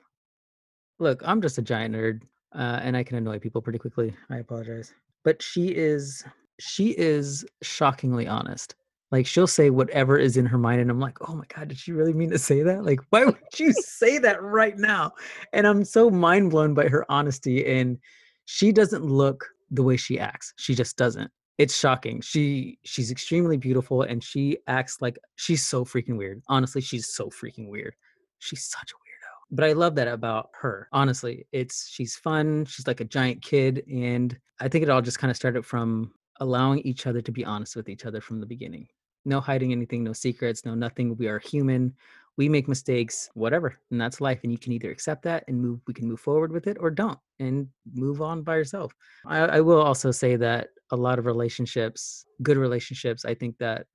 Look, I'm just a giant nerd, uh, and I can annoy people pretty quickly. I apologize, but she is she is shockingly honest. Like she'll say whatever is in her mind, and I'm like, oh my god, did she really mean to say that? Like, why would you say that right now? And I'm so mind blown by her honesty, and she doesn't look the way she acts. She just doesn't. It's shocking. She she's extremely beautiful, and she acts like she's so freaking weird. Honestly, she's so freaking weird. She's such a weirdo. But I love that about her. Honestly, it's she's fun. She's like a giant kid, and I think it all just kind of started from allowing each other to be honest with each other from the beginning. No hiding anything, no secrets, no nothing. We are human. We make mistakes, whatever, and that's life. And you can either accept that and move. We can move forward with it, or don't, and move on by yourself. I, I will also say that a lot of relationships, good relationships, I think that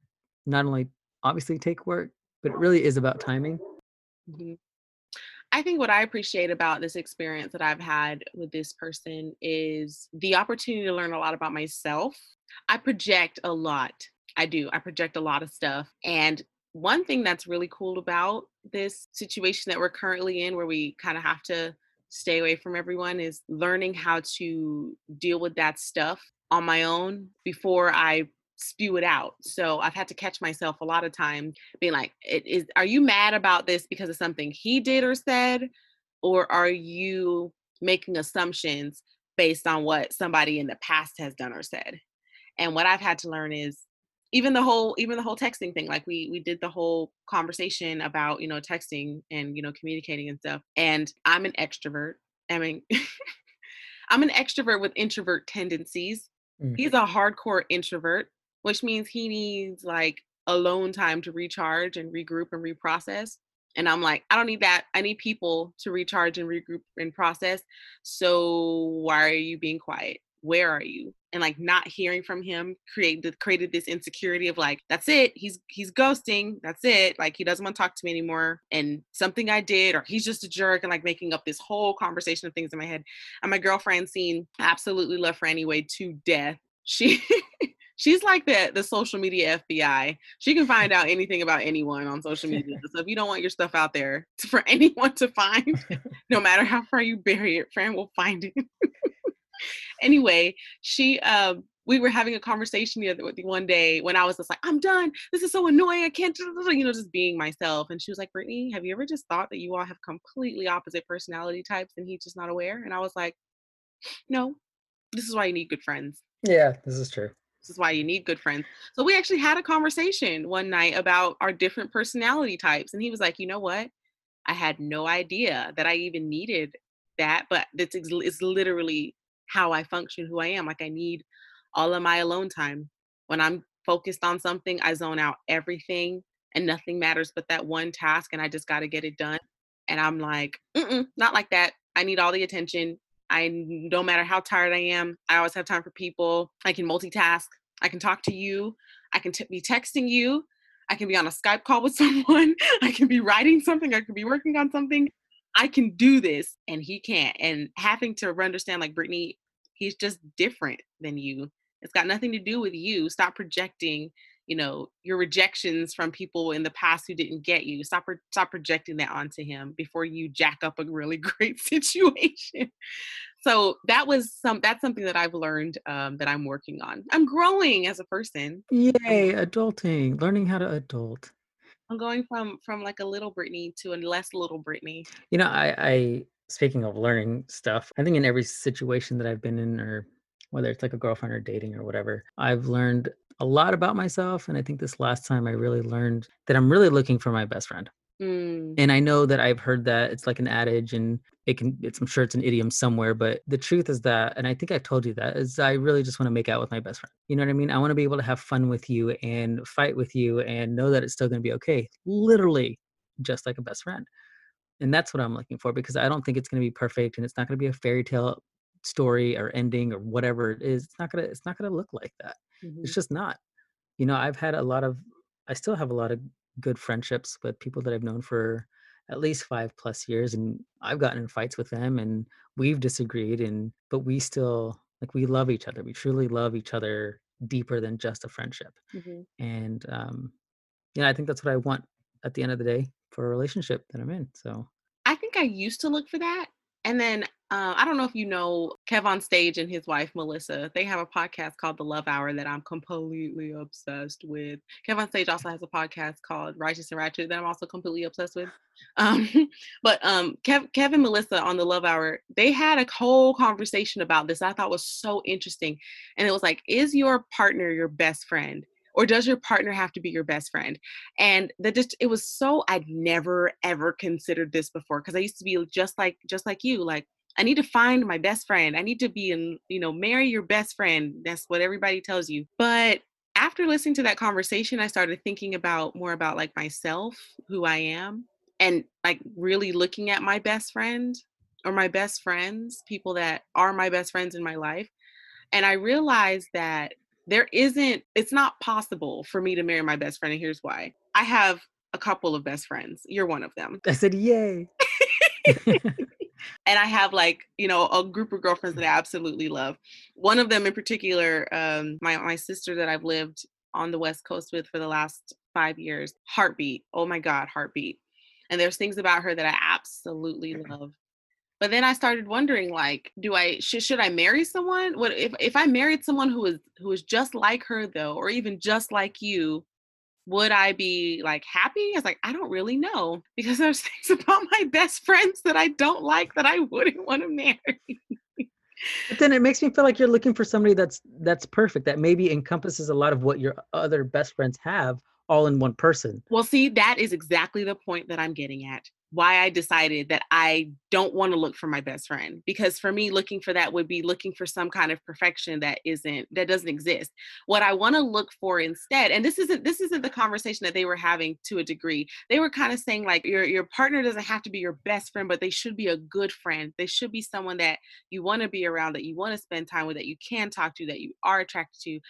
not only obviously take work, but it really is about timing. Mhm. I think what I appreciate about this experience that I've had with this person is the opportunity to learn a lot about myself. I project a lot. I do. I project a lot of stuff. And one thing that's really cool about this situation that we're currently in, where we kind of have to stay away from everyone, is learning how to deal with that stuff on my own before I spew it out. So I've had to catch myself a lot of times being like, it is are you mad about this because of something he did or said? Or are you making assumptions based on what somebody in the past has done or said? And what I've had to learn is even the whole even the whole texting thing like we we did the whole conversation about you know texting and you know communicating and stuff and i'm an extrovert i mean i'm an extrovert with introvert tendencies. Mm. he's a hardcore introvert which means he needs like alone time to recharge and regroup and reprocess and i'm like i don't need that. I need people to recharge and regroup and process so why are you being quiet where are you? And like not hearing from him created created this insecurity of like that's it. He's he's ghosting. That's it. Like he doesn't want to talk to me anymore. And something i did or he's just a jerk and like making up this whole conversation of things in my head. And my girlfriend seen absolutely love franny way to death. She she's like the the social media fbi she can find out anything about anyone on social media. So if you don't want your stuff out there for anyone to find no matter how far you bury it fran will find it anyway, she um we were having a conversation the other one day when I was just like, I'm done. This is so annoying. I can't, you know, just being myself. And she was like, Brittany, have you ever just thought that you all have completely opposite personality types and he's just not aware? And I was like, no, this is why you need good friends. Yeah, this is true. This is why you need good friends. So we actually had a conversation one night about our different personality types. And he was like, you know what? I had no idea that I even needed that, but it's, it's literally how I function, who I am. Like I need all of my alone time. When I'm focused on something, I zone out everything and nothing matters but that one task and I just got to get it done. And I'm like, not like that. I need all the attention. I no matter how tired I am, I always have time for people. I can multitask. I can talk to you. I can t- be texting you. I can be on a Skype call with someone. I can be writing something. I could be working on something. I can do this and he can't. And having to understand, like, Brittany, he's just different than you. It's got nothing to do with you. Stop projecting you know your rejections from people in the past who didn't get you stop stop projecting that onto him before you jack up a really great situation so that was some that's something that i've learned um, that i'm working on i'm growing as a person yay adulting learning how to adult i'm going from from like a little brittany to a less little brittany you know i i speaking of learning stuff i think in every situation that i've been in or whether it's like a girlfriend or dating or whatever i've learned a lot about myself. And I think this last time I really learned that I'm really looking for my best friend. Mm. And I know that I've heard that it's like an adage and it can, it's, I'm sure it's an idiom somewhere, but the truth is that, and I think I've told you that, is I really just want to make out with my best friend. You know what I mean? I want to be able to have fun with you and fight with you and know that it's still going to be okay. Literally, just like a best friend. And that's what I'm looking for because I don't think it's going to be perfect and it's not going to be a fairy tale story or ending or whatever it is. It's not going to, it's not going to look like that. Mm-hmm. It's just not. You know, I've had a lot of, I still have a lot of good friendships with people that I've known for at least five plus years, and I've gotten in fights with them, and we've disagreed, and but we still like we love each other. We truly love each other deeper than just a friendship, mm-hmm. and um, yeah, I think that's what I want at the end of the day for a relationship that I'm in. So I think I used to look for that, and then uh, I don't know if you know KevOnStage and his wife Melissa. They have a podcast called The Love Hour that I'm completely obsessed with. KevOnStage also has a podcast called Righteous and Ratchet that I'm also completely obsessed with. Um, but um, Kev, Kev and Melissa on The Love Hour, they had a whole conversation about this. I thought was so interesting, and it was like, is your partner your best friend? or does your partner have to be your best friend and that just it was so i'd never ever considered this before because i used to be just like just like you like I need to find my best friend. I need to be in, you know, marry your best friend. That's what everybody tells you. But after listening to that conversation, I started thinking about more about like myself, who I am, and like really looking at my best friend or my best friends, people that are my best friends in my life. And I realized that there isn't, it's not possible for me to marry my best friend. And here's why I have a couple of best friends. You're one of them. I said, Yay. and I have like you know a group of girlfriends that I absolutely love. One of them in particular, um, my my sister that I've lived on the West Coast with for the last five years. Heartbeat, oh my God, heartbeat. And there's things about her that I absolutely love. But then I started wondering, like, do I should should I marry someone? What if if I married someone who is who is just like her though, or even just like you? Would I be like happy? I was like, I don't really know because there's things about my best friends that I don't like that I wouldn't want to marry. but then it makes me feel like you're looking for somebody that's that's perfect that maybe encompasses a lot of what your other best friends have all in one person. Well, see, that is exactly the point that I'm getting at why I decided that I don't want to look for my best friend because for me looking for that would be looking for some kind of perfection that isn't that doesn't exist. What I want to look for instead and this isn't this isn't the conversation that they were having to a degree. They were kind of saying like your your partner doesn't have to be your best friend but they should be a good friend. They should be someone that you want to be around that you want to spend time with that you can talk to that you are attracted to.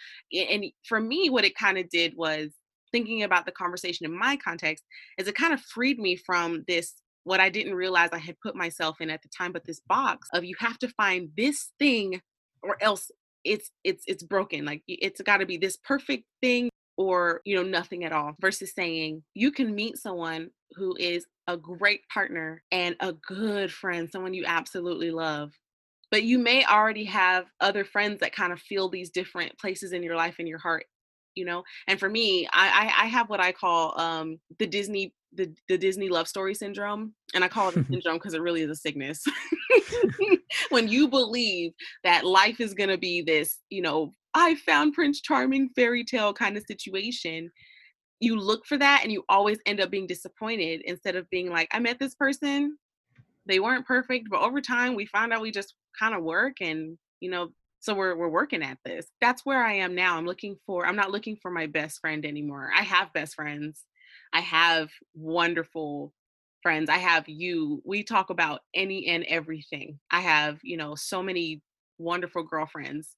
And for me what it kind of did was thinking about the conversation in my context is it kind of freed me from this what I didn't realize I had put myself in at the time, but this box of you have to find this thing or else it's it's it's broken. Like it's got to be this perfect thing or you know nothing at all versus saying you can meet someone who is a great partner and a good friend, someone you absolutely love. But you may already have other friends that kind of fill these different places in your life and your heart you know and for me i i, I have what i call um the disney the, the disney love story syndrome and i call it a syndrome because it really is a sickness. When you believe that life is going to be this you know i found prince charming fairy tale kind of situation you look for that and you always end up being disappointed instead of being like i met this person. They weren't perfect but over time we found out we just kind of work and you know so we're we're working at this. That's where i am now. I'm looking for i'm not looking for my best friend anymore. I have best friends. I have wonderful friends. I have you. We talk about any and everything. I have you know so many wonderful girlfriends.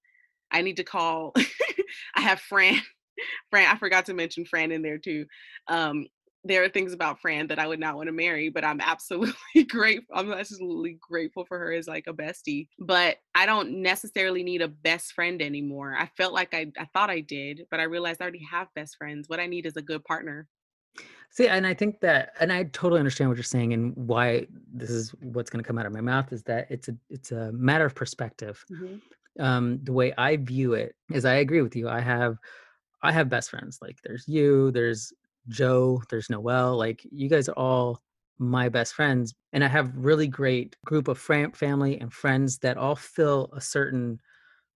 I need to call i have fran fran i forgot to mention fran in there too. Um there are things about Fran that I would not want to marry, but I'm absolutely grateful. I'm absolutely grateful for her as like a bestie. But I don't necessarily need a best friend anymore. I felt like I, I thought I did, but I realized I already have best friends. What I need is a good partner. See, and I think that, and I totally understand what you're saying, and why this is what's going to come out of my mouth is that it's a it's a matter of perspective. Mm-hmm. Um, the way I view it is, I agree with you. I have I have best friends. Like there's you, there's Joe, there's Noel. Like you guys are all my best friends, and I have really great group of fam- family and friends that all fill a certain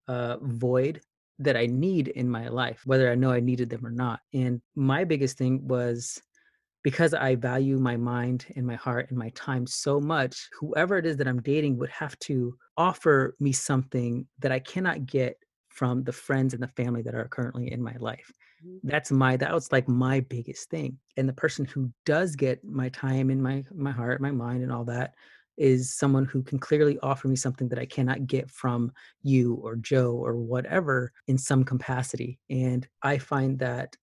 uh, void that I need in my life, whether I know I needed them or not. And my biggest thing was because I value my mind and my heart and my time so much, whoever it is that I'm dating would have to offer me something that I cannot get from the friends and the family that are currently in my life. That's my that was like my biggest thing. And the person who does get my time and my my heart, my mind and all that is someone who can clearly offer me something that I cannot get from you or Joe or whatever in some capacity. And I find that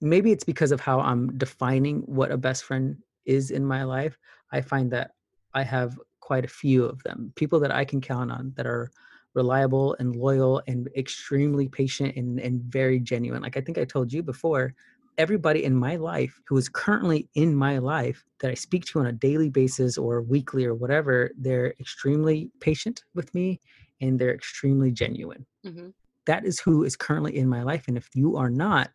maybe it's because of how I'm defining what a best friend is in my life. I find that I have quite a few of them, people that I can count on that are reliable and loyal and extremely patient and, and very genuine. Like I think I told you before, everybody in my life who is currently in my life that I speak to on a daily basis or weekly or whatever, they're extremely patient with me and they're extremely genuine. Mm-hmm. That is who is currently in my life. And if you are not,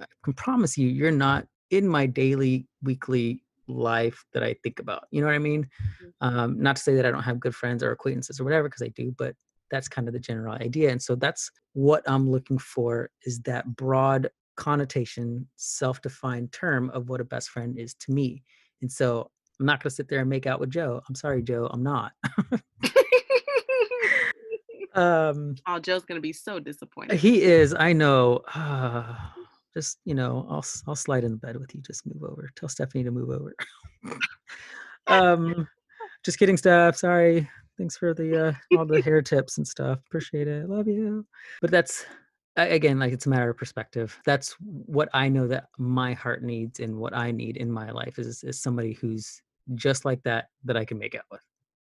I can promise you, you're not in my daily, weekly life that I think about. You know what I mean? Mm-hmm. Um, not to say that I don't have good friends or acquaintances or whatever, because I do, but that's kind of the general idea. And so that's what I'm looking for is that broad connotation, self-defined term of what a best friend is to me. And so I'm not going to sit there and make out with Joe. I'm sorry, Joe. I'm not. um oh joe's gonna be so disappointed he is i know uh, just you know, I'll I'll slide in the bed with you. Just move over. Tell Stephanie to move over. um, just kidding, Steph. Sorry. Thanks for the uh, all the hair tips and stuff. Appreciate it. Love you. But that's again like it's a matter of perspective. That's what I know that my heart needs and what I need in my life is is somebody who's just like that that I can make out with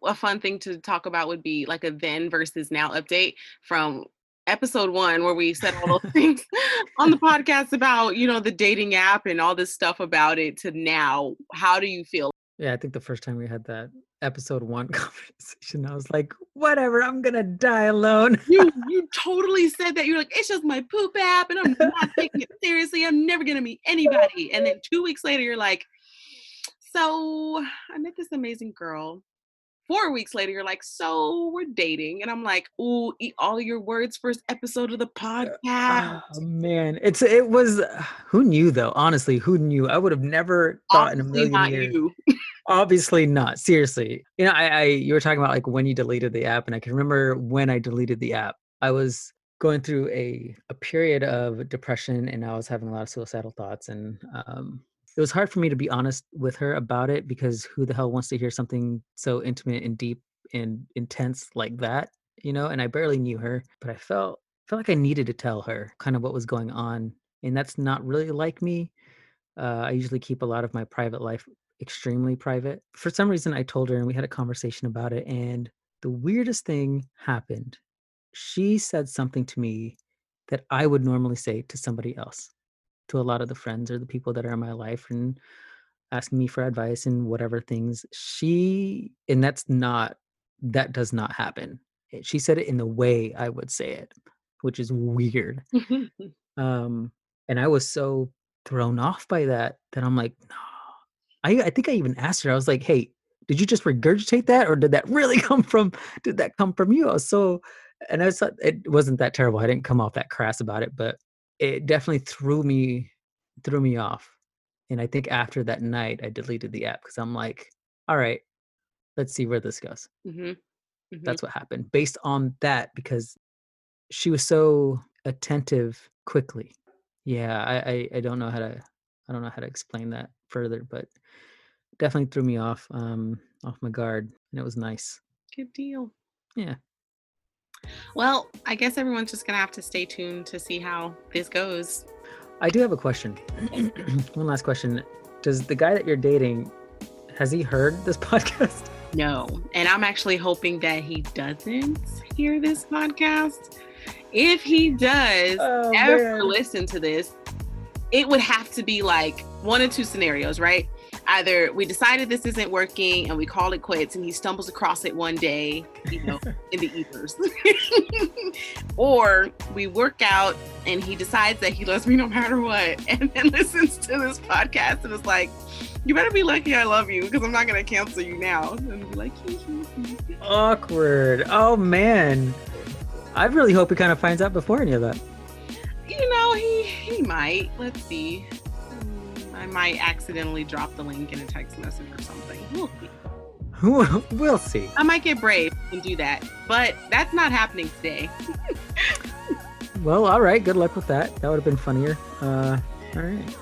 a fun thing to talk about would be like a then versus now update from episode one where we said all those things on the podcast about you know the dating app and all this stuff about it to now how do you feel yeah i think the first time we had that episode one conversation i was like whatever i'm gonna die alone you you totally said that you're like it's just my poop app and i'm not taking it seriously i'm never gonna meet anybody and then two weeks later you're like so i met this amazing girl four weeks later, you're like, so we're dating. And I'm like, ooh, eat all your words first episode of the uh, podcast. Oh, man. It's it was who knew though? Honestly, who knew? I would have never thought Obviously in a million years. Obviously not. Seriously. You know, I, I you were talking about like when you deleted the app, and I can remember when I deleted the app. I was going through a a period of depression and I was having a lot of suicidal thoughts and um it was hard for me to be honest with her about it because who the hell wants to hear something so intimate and deep and intense like that you know and i barely knew her but i felt felt like i needed to tell her kind of what was going on and that's not really like me uh, i usually keep a lot of my private life extremely private. For some reason i told her and we had a conversation about it and the weirdest thing happened. She said something to me that i would normally say to somebody else to a lot of the friends or the people that are in my life and asking me for advice and whatever things. She and that's not that does not happen. Eh, she said it in the way i would say it which is weird. Um and i was so thrown off by that that i'm like no I, I think i even asked her i was like hey did you just regurgitate that or did that really come from did that come from you i was so and i was it wasn't that terrible i didn't come off that crass about it but it definitely threw me threw me off. And I think after that night, I deleted the app because I'm like, all right, let's see where this goes. Mm-hmm. Mm-hmm. That's what happened based on that because she was so attentive quickly. Yeah, I, I, I don't know how to I don't know how to explain that further, but definitely threw me off um off my guard and it was nice. Good deal. Yeah. Well, I guess everyone's just going to have to stay tuned to see how this goes. I do have a question. One last question. Does the guy that you're dating has he heard this podcast? No. And I'm actually hoping that he doesn't hear this podcast. If he does Oh, ever man. listen to this, it would have to be like one of two scenarios, right? Either we decided this isn't working and we call it quits and he stumbles across it one day, you know, in the ethers. or we work out and he decides that he loves me no matter what and then listens to this podcast and is like, you better be lucky I love you because I'm not going to cancel you now. And be like. Awkward. Oh man. I really hope he kind of finds out before any of that. you know, he he might. Let's see. I might accidentally drop the link in a text message or something. We'll see. we'll see. I might get brave and do that, but that's not happening today. Well, all right. Good luck with that. That would have been funnier. Uh, all right.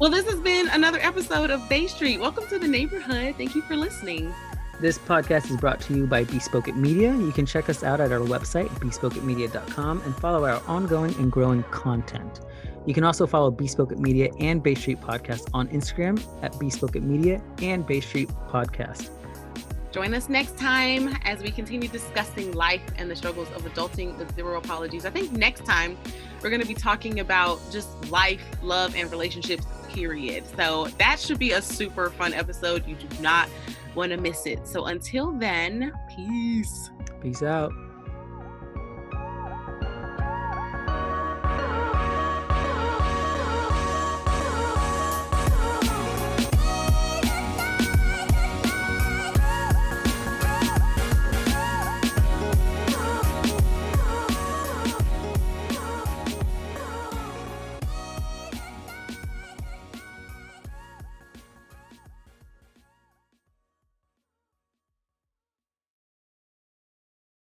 Well, this has been another episode of Bay Street. Welcome to the neighborhood. Thank you for listening. This podcast is brought to you by Bespoke It Media. You can check us out at our website, bespokeitmedia.com, and follow our ongoing and growing content. You can also follow Bespoke It Media and Bay Street Podcast on Instagram at Bespoke It Media and Bay Street Podcast. Join us next time as we continue discussing life and the struggles of adulting with zero apologies. I think next time we're going to be talking about just life, love, and relationships, period. So that should be a super fun episode. You do not want to miss it. So until then, peace. Peace out.